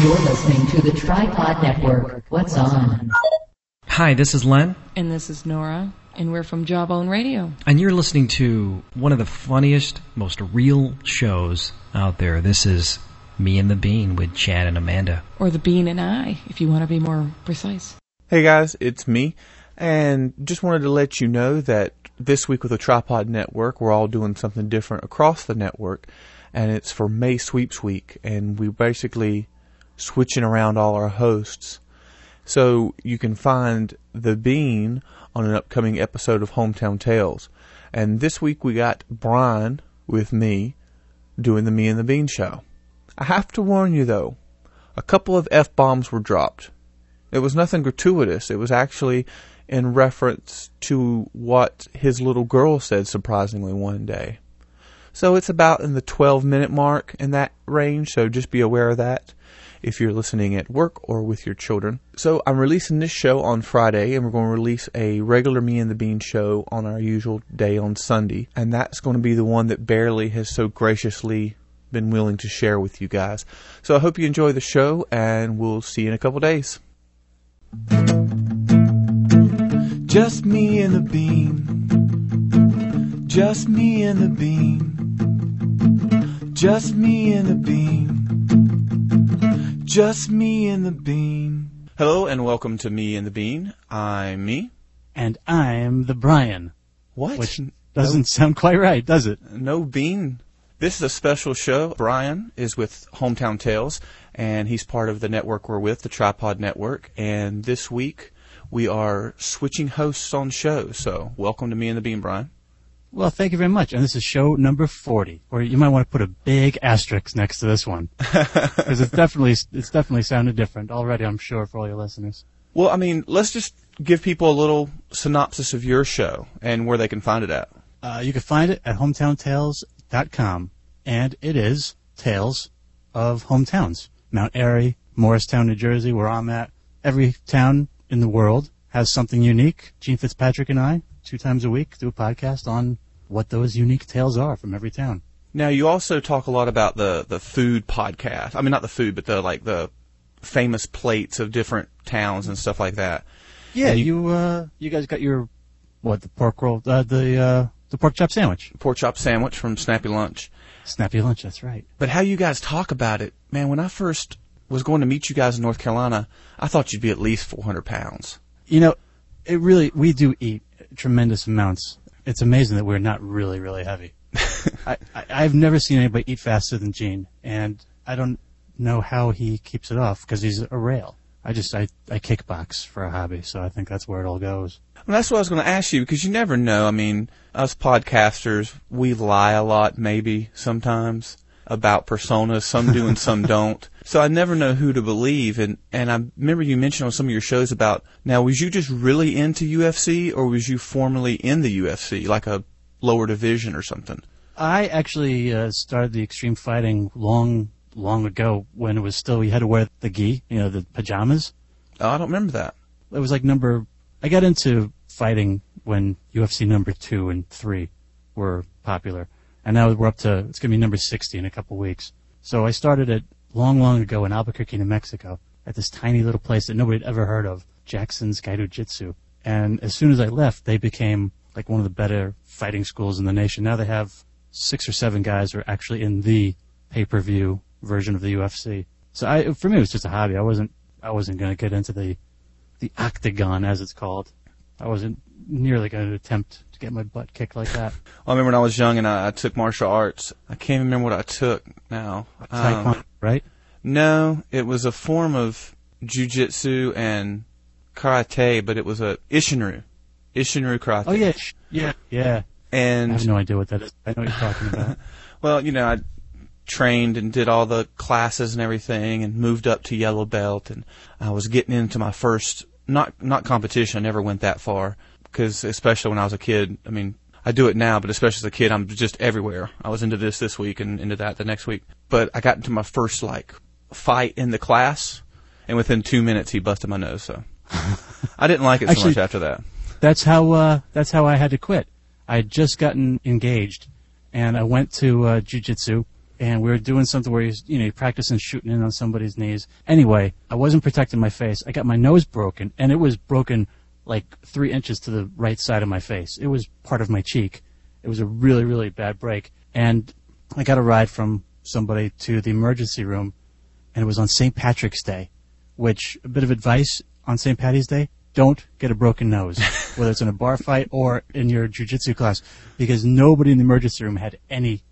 You're listening to the Tripod Network. What's on? Hi, this is Len, And this is Nora, and we're from Jawbone Radio. and you're listening to one of the funniest, most real shows out there. This is Me and the Bean with Chad and Amanda. Or the Bean and I, if you want to be more precise. Hey guys, it's me, and just wanted to let you know that this week with the Tripod Network, we're all doing something different across the network, and it's for May Sweeps Week, and we're basically switching around all our hosts. So you can find the Bean on an upcoming episode of Hometown Tales. And this week we got Bryan with me doing the Me and the Bean show. I have to warn you though, a couple of F bombs were dropped. It was nothing gratuitous. It was actually in reference to what his little girl said surprisingly one day. So it's about in the 12 minute mark in that range, so just be aware of that if you're listening at work or with your children. So I'm releasing this show on Friday and we're going to release a regular Me and the Bean show on our usual day on Sunday. And that's going to be the one that Barely has so graciously been willing to share with you guys. So I hope you enjoy the show and we'll see you in a couple days. Just me and the bean. Just me and the bean. Just me and the bean. Just me and the bean. Hello and welcome to Me and the Bean. I'm me. and I'm the Bryan, What? which doesn't sound quite right, does it? no bean. This is a special show. Bryan is with Hometown Tales, and he's part of the network we're with, the Tripod Network. And this week we are switching hosts on shows. So welcome to Me and the Bean, Bryan. Well, thank you very much. And this is show number 40, or you might want to put a big asterisk next to this one. Because it's definitely, it's definitely sounded different already, I'm sure, for all your listeners. Well, I mean, let's just give people a little synopsis of your show and where they can find it at. Uh, you can find it at hometowntales.com, and it is tales of hometowns. Mount Airy, Morristown, New Jersey, where I'm at. Every town in the world has something unique. Gene Fitzpatrick and I, two times a week, do a podcast on what those unique tales are from every town. Now, you also talk a lot about the, the food podcast. I mean, not the food, but the, like, the famous plates of different towns and stuff like that. Yeah, And you uh, you guys got your what the pork roll, uh, the uh, the pork chop sandwich, Pork chop sandwich from Snappy Lunch. snappy lunch. That's right. But how you guys talk about it, man, when I first was going to meet you guys in North Carolina, I thought you'd be at least 400 pounds. You know, it really we do eat tremendous amounts. It's amazing that we're not really really heavy. I, I I've never seen anybody eat faster than Gene, and I don't know how he keeps it off because he's a rail. I just I I kickbox for a hobby, so I think that's where it all goes. Well, that's what I was going to ask you because you never know. I mean, us podcasters, we lie a lot, maybe sometimes about personas. Some do and some don't. So I never know who to believe. And and I remember you mentioned on some of your shows about now was you just really into UFC or was you formerly in the UFC, like a lower division or something? I actually uh, started the extreme fighting long, long ago when it was still you had to wear the gi, you know, the pajamas. Oh, I don't remember that. It was like number. I got into fighting when UFC number two and three were popular, and now we're up to it's gonna be number sixty in a couple weeks. So I started it long, long ago in Albuquerque, New Mexico, at this tiny little place that nobody had ever heard of, Jackson's Gaidojutsu. And as soon as I left, they became like one of the better fighting schools in the nation. Now they have six or seven guys who are actually in the pay-per-view version of the UFC. So I, for me, it was just a hobby. I wasn't, I wasn't going to get into the, the octagon as it's called. I wasn't nearly going to attempt to get my butt kicked like that. I remember when I was young and I, I took martial arts. I can't remember what I took now. Um, right? no, it was a form of jujitsu and karate, but it was a Isshinryu. Isshinryu karate. Oh yeah, sh- yeah, And I have no idea what that is. I know what you're talking about. well, you know, I trained and did all the classes and everything and moved up to yellow belt and I was getting into my first not not competition. I never went that far because especially when I was a kid, I mean, I do it now, but especially as a kid, I'm just everywhere. I was into this this week and into that the next week. But I got into my first like fight in the class, and within two minutes he busted my nose. So I didn't like it so Actually- much after that. That's how uh, that's how I had to quit. I had just gotten engaged, and I went to uh, jujitsu, and we were doing something where he's, you know, practicing shooting in on somebody's knees. Anyway, I wasn't protecting my face. I got my nose broken, and it was broken like three inches to the right side of my face. It was part of my cheek. It was a really, really bad break. And I got a ride from somebody to the emergency room, and it was on St. Patrick's Day, which, a bit of advice on St. Patty's Day, don't get a broken nose, whether it's in a bar fight or in your jujitsu class, because nobody in the emergency room had any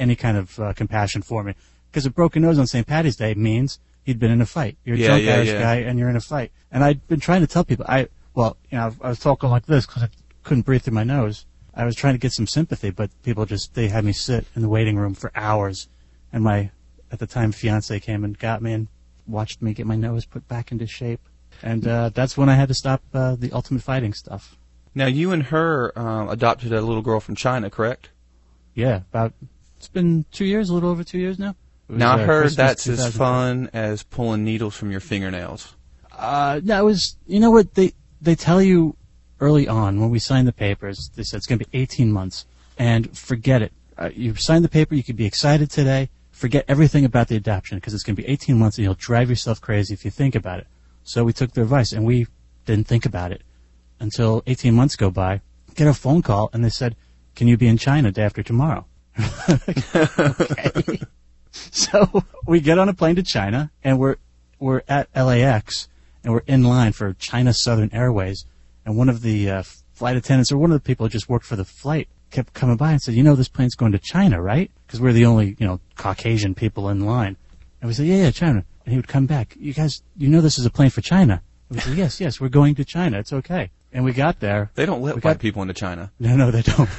any kind of uh, compassion for me. Because a broken nose on St. Patty's Day means he'd been in a fight. You're a Yeah, drunk yeah, Irish yeah. guy and you're in a fight. And I'd been trying to tell people, I well, you know, I was talking like this because I couldn't breathe through my nose. I was trying to get some sympathy, but people just they had me sit in the waiting room for hours, and my at the time fiance came and got me and watched me get my nose put back into shape, and uh, that's when I had to stop uh, the ultimate fighting stuff. Now you and her um, adopted a little girl from China, correct? Yeah, about it's been two years, a little over two years now. Now I uh, heard Christmas that's as fun as pulling needles from your fingernails. Uh, no, it was. You know what they they tell you early on when we signed the papers. They said it's going to be 18 months, and forget it. Uh, you sign the paper, you could be excited today. Forget everything about the adoption because it's going to be 18 months, and you'll drive yourself crazy if you think about it. So we took their advice, and we didn't think about it until 18 months go by. Get a phone call, and they said, "Can you be in China day after tomorrow?" okay. So we get on a plane to China, and we're we're at LAX, and we're in line for China Southern Airways, and one of the uh, flight attendants or one of the people who just worked for the flight kept coming by and said, "You know, this plane's going to China, right?" Because we're the only you know Caucasian people in line, and we said, "Yeah, yeah, China." And he would come back, "You guys, you know, this is a plane for China." And we said, "Yes, yes, we're going to China. It's okay." And we got there, They don't let We white got- people into China. no, no, they don't.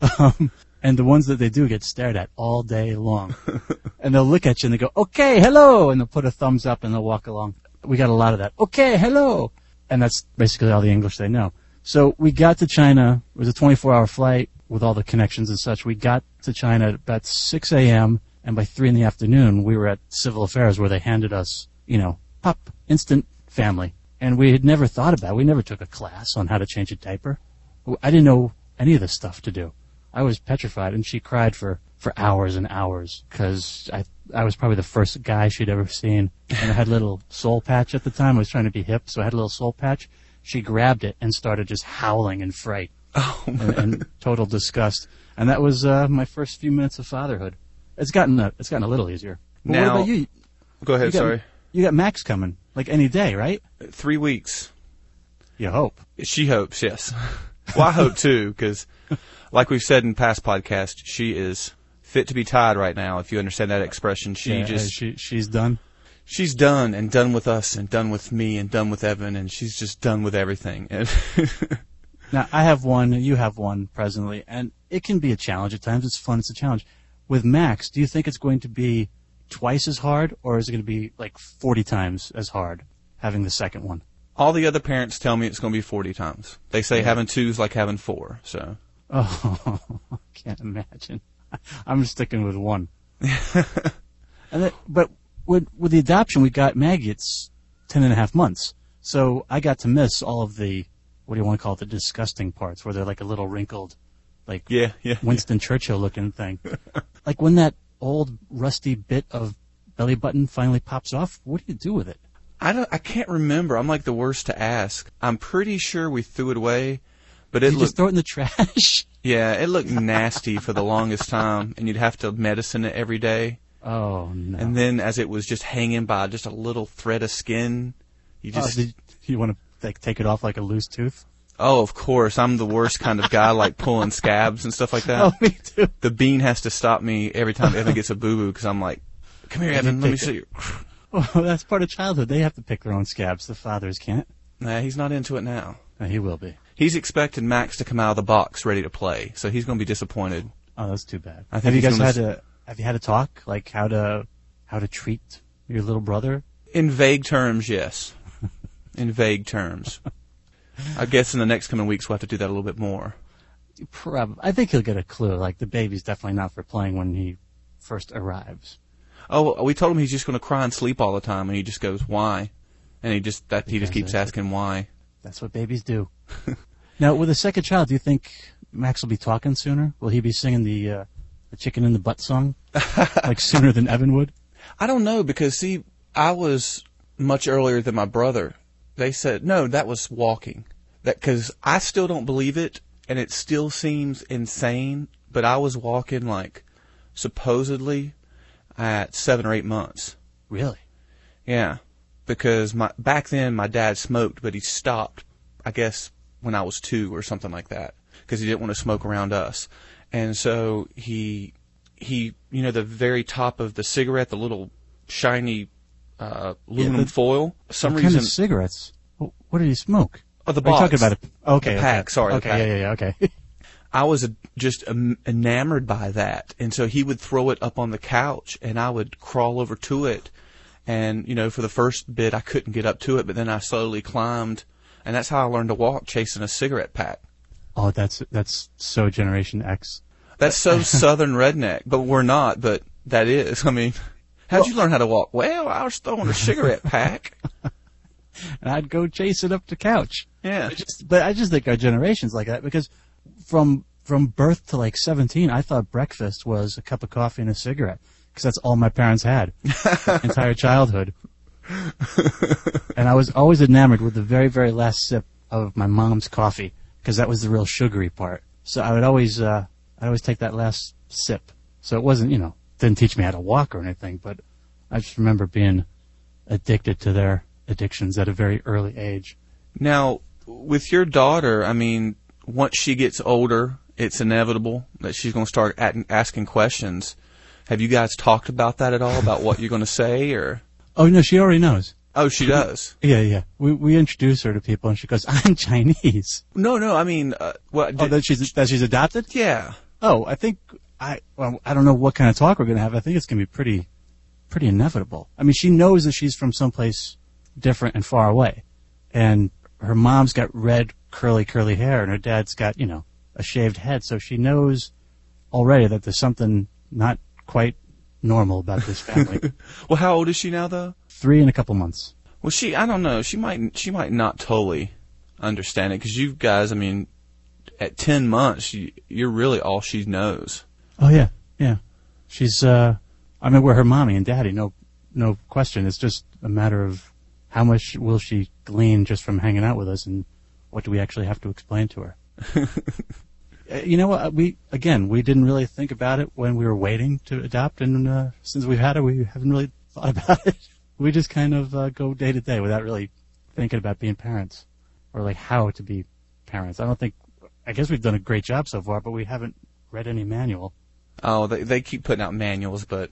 um, and the ones that they do get stared at all day long. and they'll look at you and they go, okay, hello. And they'll put a thumbs up and they'll walk along. We got a lot of that. Okay, hello. And that's basically all the English they know. So we got to China. It was a 24 hour flight with all the connections and such. We got to China at about 6 a.m. And by 3 in the afternoon, we were at civil affairs where they handed us, you know, pop, instant family. And we had never thought about it. We never took a class on how to change a diaper. I didn't know any of this stuff to do. I was petrified, and she cried for, for hours and hours because I I was probably the first guy she'd ever seen, and I had a little soul patch at the time. I was trying to be hip, so I had a little soul patch. She grabbed it and started just howling in fright Oh, and, and total disgust, and that was uh, my first few minutes of fatherhood. It's gotten a, it's gotten a little easier. But Now- what about you? go ahead. You got, sorry. you got Max coming like any day, right? Three weeks. You hope. She hopes, yes. Well, I hope too, because like we've said in past podcasts, she is fit to be tied right now. If you understand that expression, she Yeah, just she she's done. she's done and done with us and done with me and done with Evan and she's just done with everything. Now, I have one, you have one presently, and it can be a challenge at times. It's fun, it's a challenge. With Max, do you think it's going to be twice as hard, or is it going to be like 40 times as hard having the second one? all the other parents tell me it's going to be 40 times. They say having two is like having four. So Oh, I can't imagine. I'm sticking with one. and that, but with, with the adoption, we got Maggie, it's 10 and a half months. So I got to miss all of the, what do you want to call it, the disgusting parts, where they're like a little wrinkled, like yeah, yeah. Winston Churchill looking thing. like when that old rusty bit of belly button finally pops off, what do you do with it? I don't. I can't remember. I'm like the worst to ask. I'm pretty sure we threw it away, but it you looked. just throw it in the trash? yeah, it looked nasty for the longest time, and you'd have to medicine it every day. oh no! And then as it was just hanging by just a little thread of skin, you Oh, just. did you want to like take it off like a loose tooth? oh, of course. I'm the worst kind of guy, like pulling scabs and stuff like that. Oh, me too. The bean has to stop me every time Evan gets a boo boo because I'm like, "Come here, Evan. Let me see." you." Well, that's part of childhood. They have to pick their own scabs. The fathers can't. Nah, he's not into it now. He will be. He's expecting Max to come out of the box ready to play, so he's going to be disappointed. Oh, that's too bad. I think have you guys had s- a Have you had a talk like how to how to treat your little brother? In vague terms, yes. In vague terms. I guess in the next coming weeks we'll have to do that a little bit more. Probably. I think he'll get a clue. Like the baby's definitely not for playing when he first arrives. Oh, we told him he's just going to cry and sleep all the time, and he just goes, "Why?" And he just that he just keeps asking why. That's what babies do. now, with a second child, do you think Max will be talking sooner? Will he be singing the uh, the chicken in the butt song, like sooner than Evan would? I don't know because see, I was much earlier than my brother. They said no, that was walking. That because I still don't believe it, and it still seems insane. But I was walking like supposedly at seven or eight months. Really? Yeah, because my back then my dad smoked, but he stopped. I guess when I was two or something like that, because he didn't want to smoke around us, and so he he you know the very top of the cigarette, the little shiny uh, aluminum but foil. For some what reason, kind of cigarettes? What did he smoke? oh, the Are talking about it? Okay, The okay. pack, sorry, Okay, pack. yeah, yeah, yeah. Okay. I was just enamored by that, and so he would throw it up on the couch, and I would crawl over to it, and you know, for the first bit, I couldn't get up to it, but then I slowly climbed, and that's how I learned to walk, chasing a cigarette pack. oh, that's that's so Generation X. That's so southern redneck, but we're not. But that is. I mean, how'd you learn how to walk? Well, I was throwing a cigarette pack. and I'd go chase it up the couch. Yeah. Just, but I just think our generation's like that because from from birth to like 17, I thought breakfast was a cup of coffee and a cigarette because that's all my parents had entire childhood. and I was always enamored with the very very last sip of my mom's coffee because that was the real sugary part. So I would always uh, I always take that last sip. So it wasn't you know didn't teach me how to walk or anything, but I just remember being addicted to their addictions at a very early age. Now, with your daughter, I mean, once she gets older, it's inevitable that she's going to start asking questions. Have you guys talked about that at all? About what you're going to say, or Oh no, she already knows. oh, she does. Yeah, yeah. We we introduce her to people, and she goes, "I'm Chinese." No, no. I mean, uh, what? Oh, that she's that she's adopted. yeah. Oh, I think I well, I don't know what kind of talk we're gonna have. I think it's gonna be pretty pretty inevitable. I mean, she knows that she's from someplace different and far away, and her mom's got red curly curly hair, and her dad's got you know a shaved head, so she knows already that there's something not quite normal about this family. Well, how old is she now, though? Three in a couple months. Well, she, I don't know. She might, she might not totally understand it because you guys, I mean, at ten months, you, you're really all she knows. Oh yeah, yeah. She's uh I mean we're her mommy and daddy, no no question. It's just a matter of how much will she glean just from hanging out with us and what do we actually have to explain to her? Uh, you know what? We again, we didn't really think about it when we were waiting to adopt, and uh, since we've had it, we haven't really thought about it. We just kind of uh, go day to day without really thinking about being parents or like how to be parents. I don't think. I guess we've done a great job so far, but we haven't read any manual. Oh, they they keep putting out manuals, but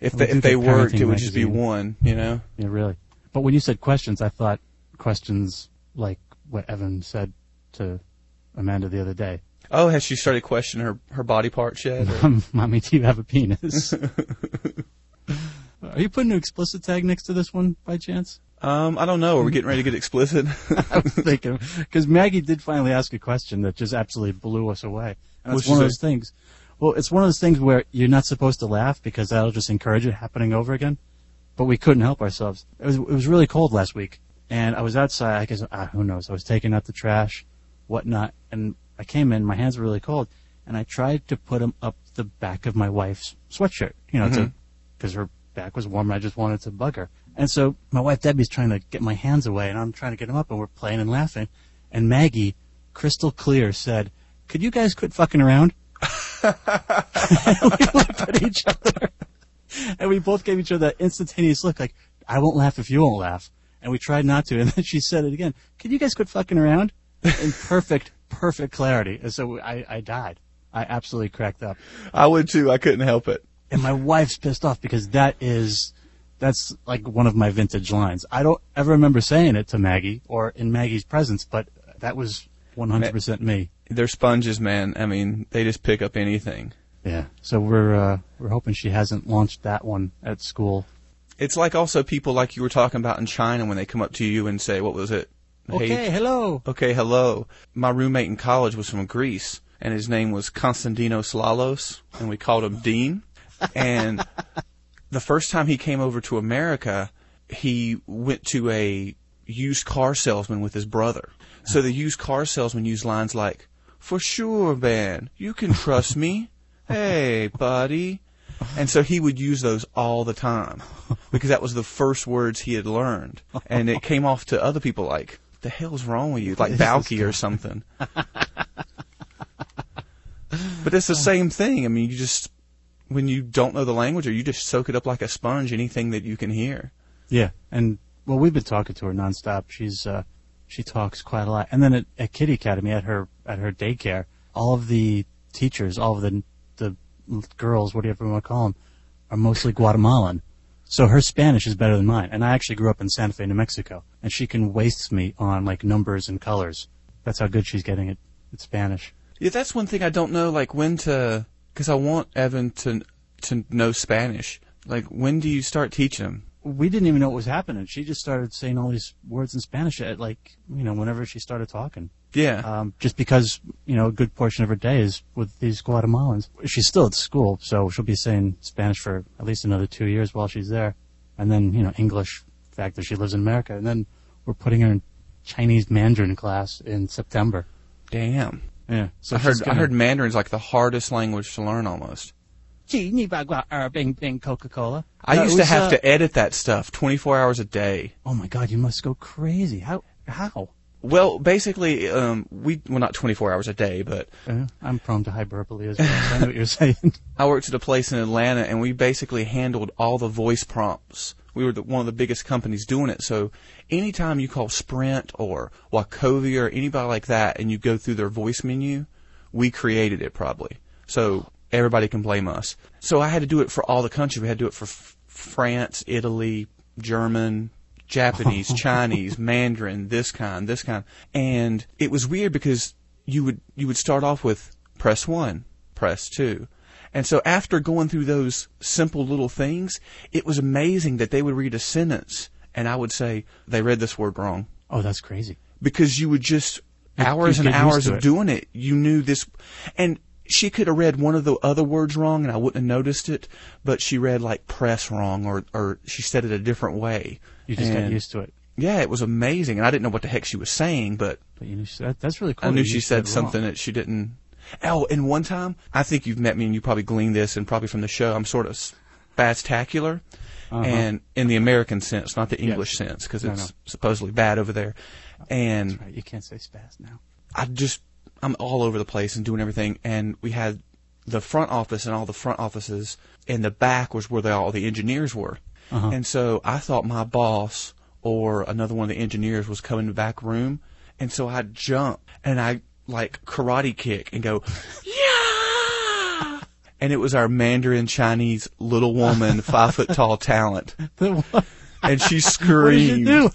if We they, if they worked, it would just be one. You know. Yeah, really. But when you said questions, I thought questions like what Evan said to Amanda the other day. Oh, has she started questioning her her body parts yet? Mommy, do you have a penis? Are you putting an explicit tag next to this one by chance? um, I don't know. Are we getting ready to get explicit? I was thinking because Maggie did finally ask a question that just absolutely blew us away, and What'd it's one of those things. Well, it's one of those things where you're not supposed to laugh because that'll just encourage it happening over again. But we couldn't help ourselves. It was it was really cold last week, and I was outside. I guess ah, who knows? I was taking out the trash, whatnot, and I came in. My hands were really cold, and I tried to put them up the back of my wife's sweatshirt. You know, because mm-hmm. her back was warm. and I just wanted to bug her. And so my wife Debbie's trying to get my hands away, and I'm trying to get them up, and we're playing and laughing. And Maggie, crystal clear, said, "Could you guys quit fucking around?" and we looked at each other, and we both gave each other that instantaneous look, like, "I won't laugh if you won't laugh." And we tried not to, and then she said it again. Could you guys quit fucking around? In perfect, perfect clarity. And so I, I died. I absolutely cracked up I would too. I couldn't help it. and my wife's pissed off because that is that's like one of my vintage lines. I don't ever remember saying it to Maggie or in Maggie's presence, but that was 100% me. They're sponges, man. I mean, they just pick up anything. Yeah. So we're uh, we're hoping she hasn't launched that one at school. It's like also people like you were talking about in China when they come up to you and say, "What was it?" Okay, Hey, hello. okay, hello. My roommate in college was from Greece, and his name was Konstantinos Lalos, and we called him Dean. And the first time he came over to America, he went to a used car salesman with his brother. So the used car salesman used lines like, "For sure, man, you can trust me. hey, buddy. And so he would use those all the time because that was the first words he had learned. And it came off to other people like, the hell's wrong with you? Like Balki or something. but it's the same thing. I mean, you just, when you don't know the language or you just soak it up like a sponge, anything that you can hear. Yeah, and well, we've been talking to her nonstop. She's uh, she talks quite a lot. And then at, at Kitty Academy, at her at her daycare, all of the teachers, all of the the girls, whatever you want to call them, are mostly Guatemalan. So her Spanish is better than mine. And I actually grew up in Santa Fe, New Mexico, and she can waste me on like numbers and colors. That's how good she's getting at, Spanish. Yeah, that's one thing I don't know, like when to, because I want Evan to to know Spanish. Like, when do you start teaching him? We didn't even know what was happening. She just started saying all these words in Spanish at like you know whenever she started talking. Yeah. Um, just because you know a good portion of her day is with these Guatemalans. She's still at school, so she'll be saying Spanish for at least another two years while she's there, and then you know English. The fact that she lives in America, and then we're putting her in Chinese Mandarin class in September. Damn. Yeah. So I heard I gonna- heard Mandarin's like the hardest language to learn almost. Gee, ni ba gua er bing bing Coca Cola. I used to have to edit that stuff 24 hours a day. Oh my God, you must go crazy. How? How? Well, basically, um, we well not 24 hours a day, but Uh, I'm prone to hyperbole as well. So I know what you're saying. I worked at a place in Atlanta, and we basically handled all the voice prompts. We were the, one of the biggest companies doing it. So anytime you call Sprint or Wachovia or anybody like that, and you go through their voice menu, we created it probably. So everybody can blame us. So I had to do it for all the countries. We had to do it for F- France, Italy, German, Japanese, Chinese, Mandarin, this kind, this kind. And it was weird because you would you would start off with press 1, press 2. And so after going through those simple little things, it was amazing that they would read a sentence and I would say they read this word wrong Oh, that's crazy. because you would just hours you and hours of it. doing it. You knew this, and she could have read one of the other words wrong, and I wouldn't have noticed it. But she read like press wrong, or or she said it a different way. You just got used to it. Yeah, it was amazing, and I didn't know what the heck she was saying, but But you knew that, that's really cool. I knew she said wrong. something that she didn't. Oh, and one time, I think you've met me, and you probably gleaned this, and probably from the show. I'm sort of spectacular, Uh-huh. and in the American sense, not the English sense, because No, it's no. supposedly bad over there. And Right, you can't say spaz now. I just I'm all over the place and doing everything. And we had the front office and all the front offices, and the back was where they, all the engineers were. Uh-huh. And so I thought my boss or another one of the engineers was coming to the back room, and so I jump and I like karate kick and go, yeah. And it was our Mandarin Chinese little woman, five foot tall talent, and she screamed do?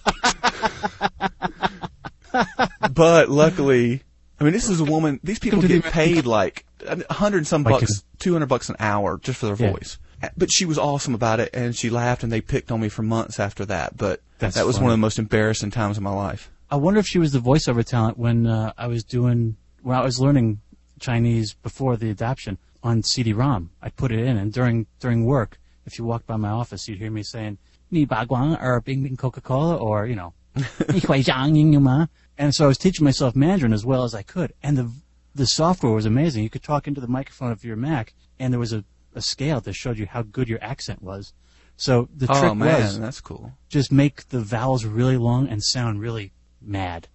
but luckily, I mean, this is a woman. These people get paid like a hundred and some bucks, two hundred bucks an hour just for their Yeah. voice. But she was awesome about it, and she laughed, and they picked on me for months after that. But That's that was funny. one of the most embarrassing times of my life. I wonder if she was the voiceover talent when uh, I was doing when I was learning Chinese before the adoption on CD-ROM. I put it in, and during during work, if you walked by my office, you'd hear me saying "Ni ba guang or Bing Bing Coca-Cola" or you know, "Ni hui zhang yin yu ma." And so I was teaching myself Mandarin as well as I could. And the the software was amazing. You could talk into the microphone of your Mac, and there was a, a scale that showed you how good your accent was. So the oh, trick man, was that's cool. Just make the vowels really long and sound really mad.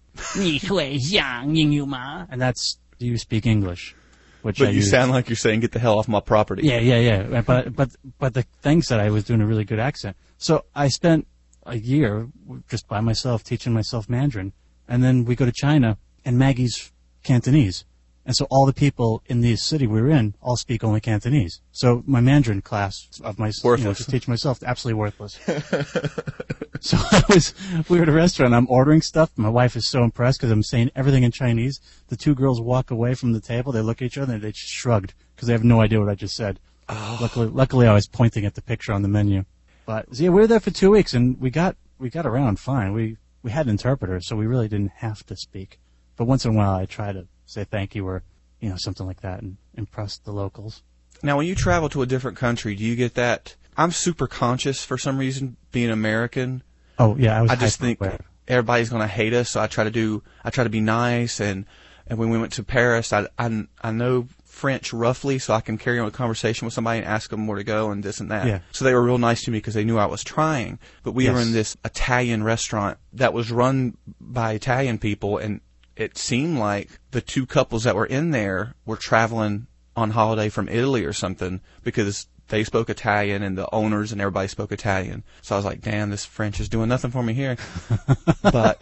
and that's you speak English. Which but I you use. sound like you're saying "Get the hell off my property." Yeah, yeah, yeah. Uh, but but but the thing said I was doing a really good accent. So I spent a year just by myself teaching myself Mandarin and then we go to China and Maggie's Cantonese. And so all the people in the city we were in all speak only Cantonese. So my Mandarin class of my you know, Worthless. to teach myself absolutely worthless. so I was we were at a restaurant. I'm ordering stuff. My wife is so impressed because I'm saying everything in Chinese. The two girls walk away from the table. They look at each other and they just shrugged because they have no idea what I just said. Oh. Luckily, luckily I was pointing at the picture on the menu. But yeah, we were there for two weeks and we got we got around fine. We we had an interpreter, so we really didn't have to speak. But once in a while, I try to say thank you or you know something like that and impress the locals. Now, when you travel to a different country, do you get that? I'm super conscious for some reason, being American. Oh yeah, I was. I just think hyper-aware. everybody's going to hate us, so I try to do, I try to be nice, and and when we went to Paris, I I, I know French roughly so I can carry on a conversation with somebody and ask them where to go and this and that. Yeah. So they were real nice to me because they knew I was trying. But we were in this Italian restaurant that was run by Italian people and it seemed like the two couples that were in there were traveling on holiday from Italy or something because they spoke Italian and the owners and everybody spoke Italian. So I was like, damn, this French is doing nothing for me here. but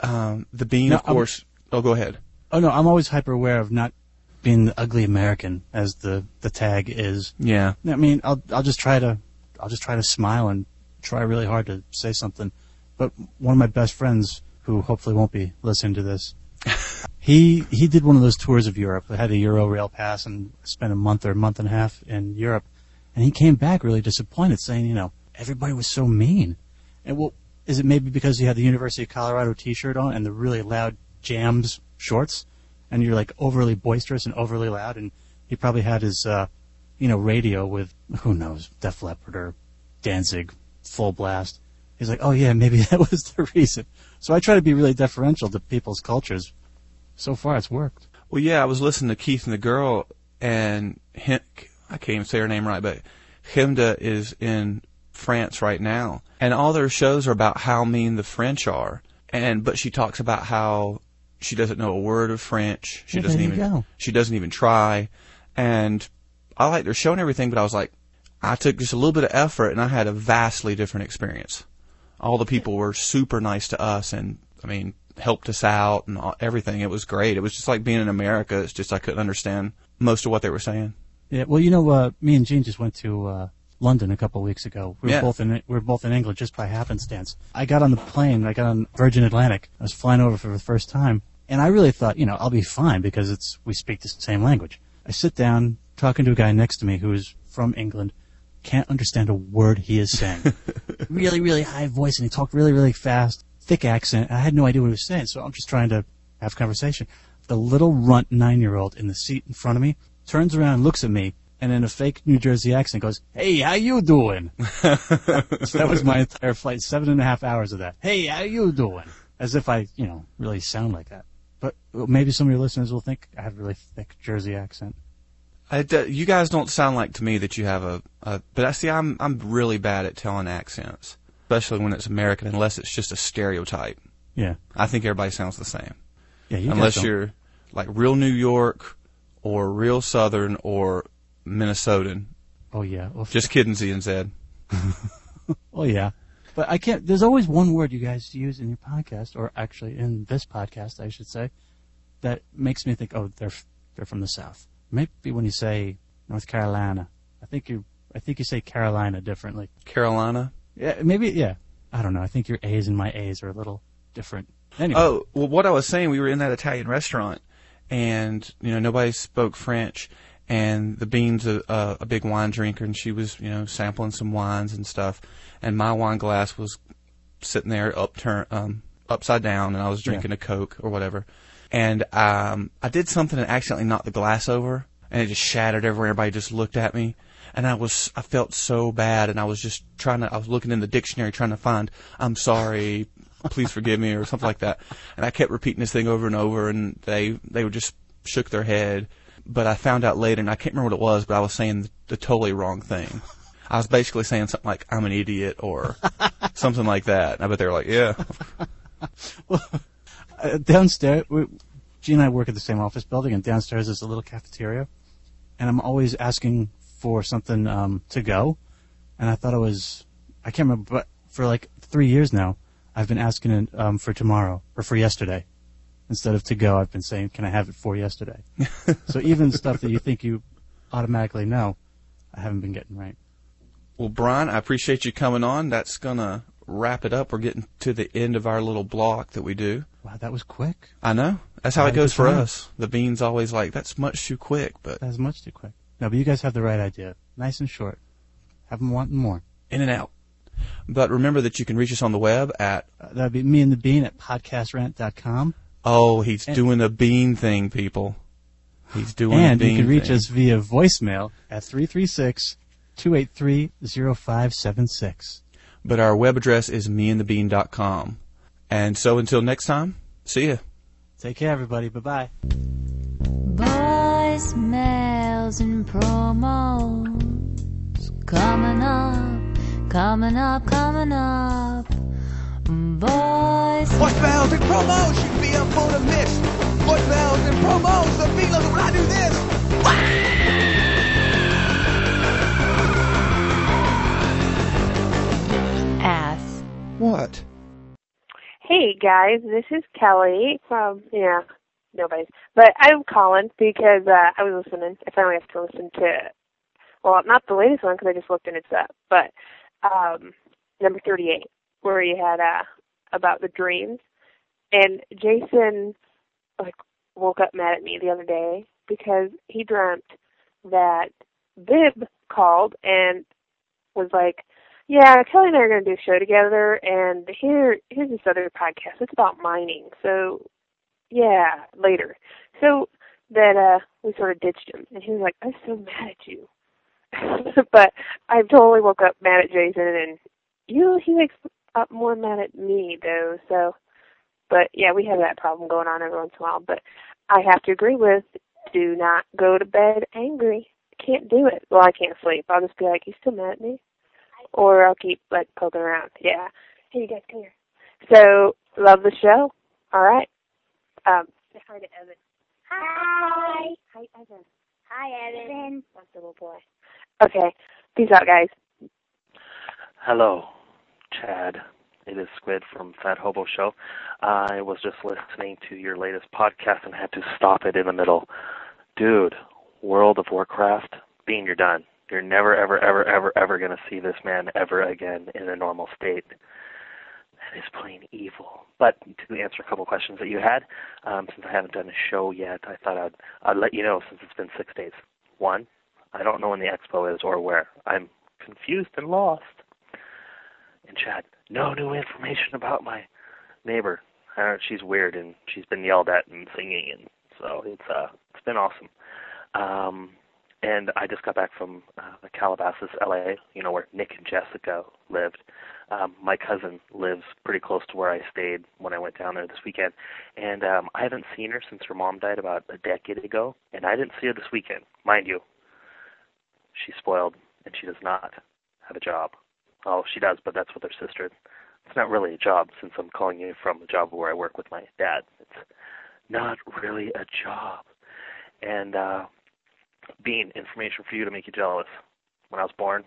um, the bean, No, of I'm- course. oh, go ahead. Oh no, I'm always hyper aware of not being the ugly American as the the tag is. Yeah. I mean, I'll I'll just try to I'll just try to smile and try really hard to say something. But one of my best friends, who hopefully won't be listening to this, he he did one of those tours of Europe. I had a Euro rail pass and spent a month or a month and a half in Europe, and he came back really disappointed, saying, you know, everybody was so mean. And well, is it maybe because he had the University of Colorado T-shirt on and the really loud jams shorts, and you're like overly boisterous and overly loud, and he probably had his, uh, you know, radio with who knows, Def Leppard or Danzig, full blast. He's like, oh yeah, maybe that was the reason. So I try to be really deferential to people's cultures. So far, it's worked. Well, yeah, I was listening to Keith and the girl, and Hen- I can't even say her name right, but Chemda is in France right now, and all their shows are about how mean the French are. And but she talks about how she doesn't know a word of French. She Well, doesn't even go. she doesn't even try. And I like their show and everything, but I was like, I took just a little bit of effort, and I had a vastly different experience. All the people were super nice to us, and I mean, helped us out and all, everything. It was great. It was just like being in America. It's just I couldn't understand most of what they were saying. Yeah, well, you know, uh, me and Gene just went to uh, London a couple of weeks ago. We were Yeah. both in we were both in England just by happenstance. I got on the plane. I got on Virgin Atlantic. I was flying over for the first time, and I really thought, you know, I'll be fine because it's we speak the same language. I sit down talking to a guy next to me who is from England. Can't understand a word he is saying. really, really high voice, and he talked really, really fast, thick accent. I had no idea what he was saying, so I'm just trying to have conversation. The little runt nine-year-old in the seat in front of me turns around, looks at me, and in a fake New Jersey accent goes, "Hey, how you doing?" so that was my entire flight, seven and a half hours of that. Hey, how you doing? As if I, you know, really sound like that. But maybe some of your listeners will think I have a really thick Jersey accent. I d- you guys don't sound like to me that you have a, a but I see I'm I'm really bad at telling accents, especially when it's American, unless it's just a stereotype. Yeah, I think everybody sounds the same, yeah. You unless you're like real New York or real Southern or Minnesotan. Oh yeah. Well, Just kidding, Z and Z. Oh yeah, but I can't. There's always one word you guys use in your podcast, or actually in this podcast, I should say, that makes me think, oh, they're they're from the South. Maybe when you say North Carolina, I think you I think you say Carolina differently. Carolina. Yeah, maybe yeah. I don't know. I think your A's and my A's are a little different. Anyway, Oh, well, what I was saying, we were in that Italian restaurant, and you know nobody spoke French, and the bean's a, a, a big wine drinker, and she was you know sampling some wines and stuff, and my wine glass was sitting there upturn um, upside down, and I was drinking a Coke or whatever, and um, I did something and accidentally knocked the glass over, and it just shattered everywhere. Everybody just looked at me. And I was, I felt so bad, and I was just trying to, I was looking in the dictionary trying to find, I'm sorry, please forgive me or something like that. And I kept repeating this thing over and over and they, they would just shook their head. But I found out later and I can't remember what it was, but I was saying the, the totally wrong thing. I was basically saying something like, I'm an idiot or something like that. And I bet they were like, yeah. uh, downstairs, we, Gene and I work at the same office building, and downstairs is a little cafeteria, and I'm always asking for something um, to go, and I thought it was, I can't remember, but for like three years now, I've been asking um, for tomorrow or for yesterday. Instead of to go, I've been saying, "Can I have it for yesterday?" so even stuff that you think you automatically know, I haven't been getting right. Well, Bryan, I appreciate you coming on. That's gonna wrap it up. We're getting to the end of our little block that we do. Wow, that was quick. I know. That's how Right it goes for us. The bean's always like, that's much too quick, but That's much too quick. No, but you guys have the right idea. Nice and short. Have them wanting more. in and out. But remember that you can reach us on the web at, Uh, that'd be me and the bean at podcastrant.com. oh, he's And- doing the bean thing, people. He's doing And the you bean can reach thing. us via voicemail at 336 283 0576. But our web address is meandthebean.com. And so until next time, see ya. Take care, everybody. Bye bye. Bye voicemails and promos coming up, coming up, coming up. Voice. Voicemails and promos should be up on a miss. Voicemails and promos, the feelers when I do this. Ass. What? Hey guys, this is Kelly from yeah, nobody's. But I'm calling because uh, I was listening. I finally have to listen to, well, not the latest one because I just looked and it's up, but um, number 38, where you had uh, about the dreams, and Jason like woke up mad at me the other day because he dreamt that Bib called and was like, yeah, Kelly and I are going to do a show together, and here here's this other podcast. It's about mining. So, yeah, later. So that uh we sort of ditched him, and he was like, "I'm so mad at you." but I totally woke up mad at Jason, and you know he wakes up more mad at me though. So, but yeah, we have that problem going on every once in a while. But I have to agree with: do not go to bed angry. Can't do it. Well, I can't sleep. I'll just be like, "You still mad at me?" or I'll keep like poking around. Yeah. Hey, you guys, come here. So, love the show. All right. Um, say hi to Evan. Hi. Hi, Evan. Hi, Evan. That's the little boy. Okay. Peace out, guys. Hello, Chad. It is Squid from Fat Hobo Show. I was just listening to your latest podcast and had to stop it in the middle. Dude, World of Warcraft, Bean, you're done. You're never, ever, ever, ever, ever going to see this man ever again in a normal state. That is plain evil. But to answer a couple questions that you had, um, since I haven't done a show yet, I thought I'd, I'd let you know since it's been six days. One, I don't know when the expo is or where. I'm confused and lost. And Chad, no new information about my neighbor. Uh, she's weird and she's been yelled at and singing, and so it's uh, it's been awesome. Um, and I just got back from uh, Calabasas, LA, you know, where Nick and Jessica lived. Um, my cousin lives pretty close to where I stayed when I went down there this weekend, and um, I haven't seen her since her mom died about a decade ago, and I didn't see her this weekend, mind you. She's spoiled, and she does not have a job. Oh, she does, but that's with her sister. It's not really a job since I'm calling you from a job where I work with my dad. It's not really a job. And uh Bean, information for you to make you jealous. When I was born,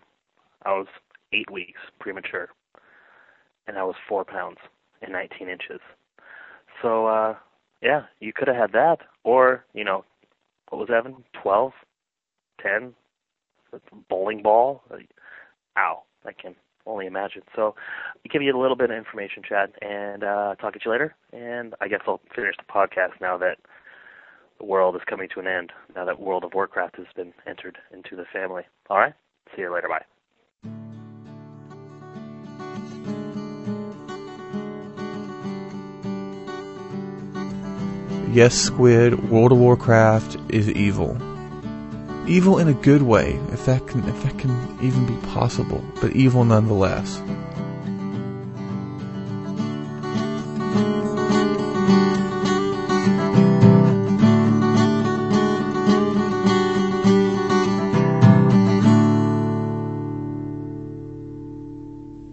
I was eight weeks premature, and I was four pounds and 19 inches. So, uh, yeah, you could have had that, or you know, what was Evan? 12, 10, bowling ball. Ow, I can only imagine. So, I give you a little bit of information, Chad, and uh, talk to you later. And I guess I'll finish the podcast now that the world is coming to an end now that World of Warcraft has been entered into the family. All right? See you later. Bye. Yes, Squid, World of Warcraft is evil. Evil in a good way, if that can if that can even be possible, but evil nonetheless.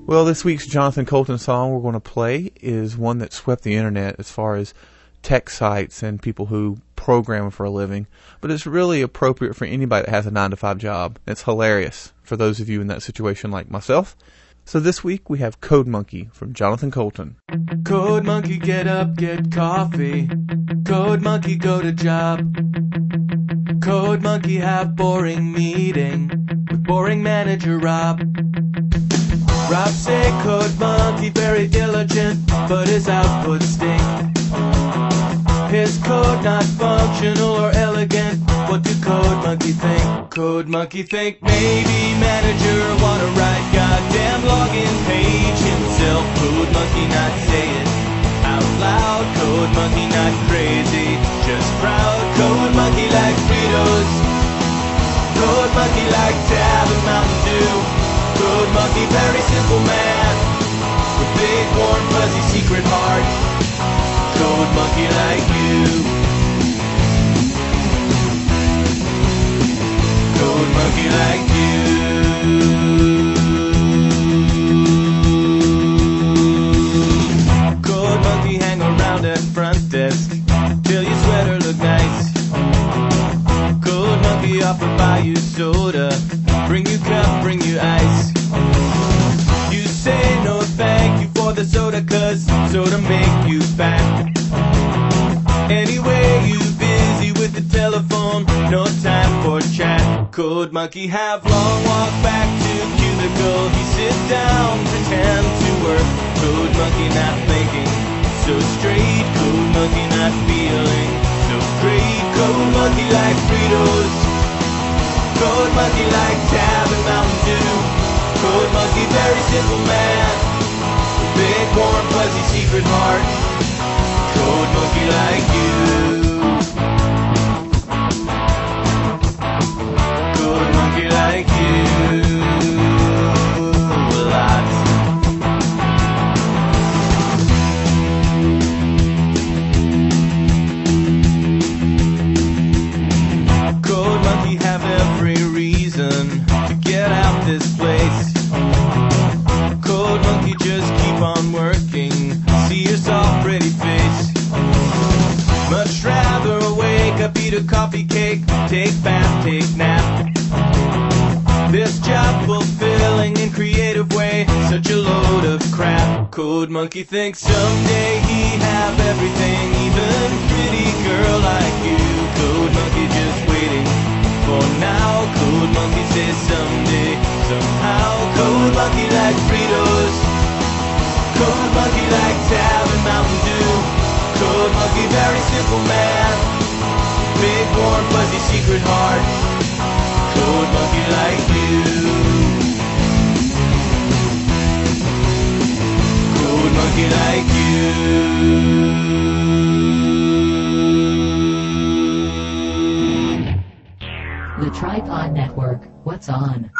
Well, this week's Jonathan Coulton song we're going to play is one that swept the internet as far as tech sites and people who program for a living, but it's really appropriate for anybody that has a 9 to 5 job. It's hilarious for those of you in that situation like myself. So this week we have Code Monkey from Jonathan Coulton. Code monkey, get up, get coffee. Code monkey, go to job. Code monkey, have boring meeting with boring manager Rob. Rob say code monkey very diligent, but his output stink. His code not functional or elegant. What do code monkey think? Code monkey think maybe manager wanna write goddamn login page himself. Code monkey not say it out loud. Code monkey not crazy, just proud. Code monkey like Fritos. Code monkey like Tab and Mountain Dew. Code monkey, very simple man. With big, warm, fuzzy secret heart. Code monkey like you. monkey like you. Monkey hang around at front desk till your sweater look nice. Monkey offer buy you soda, bring you cup, bring you ice. The soda cause soda make you fat. Anyway, you busy with the telephone, no time for chat. Code monkey have long walk back to cubicle. He sit down, pretend to work. Code monkey not thinking, so straight. Code monkey not feeling so great. Code monkey like Fritos. Code monkey like Tab and Mountain Dew. Code monkey very simple man. Big warm fuzzy secret heart. Code monkey like you. Code monkey like you. Monkey have every reason to get out this place. Eat a coffee cake, take bath, take nap. This job fulfilling in creative way, such a load of crap. Code monkey thinks someday he have everything, even pretty girl like you. Code monkey just waiting for now. Code monkey says someday, somehow. Code monkey like Fritos. Code monkey like Tab and Mountain Dew. Code monkey very simple man. Big warm fuzzy secret heart. Code monkey like you. Code monkey like you. The Tripod Network. What's on?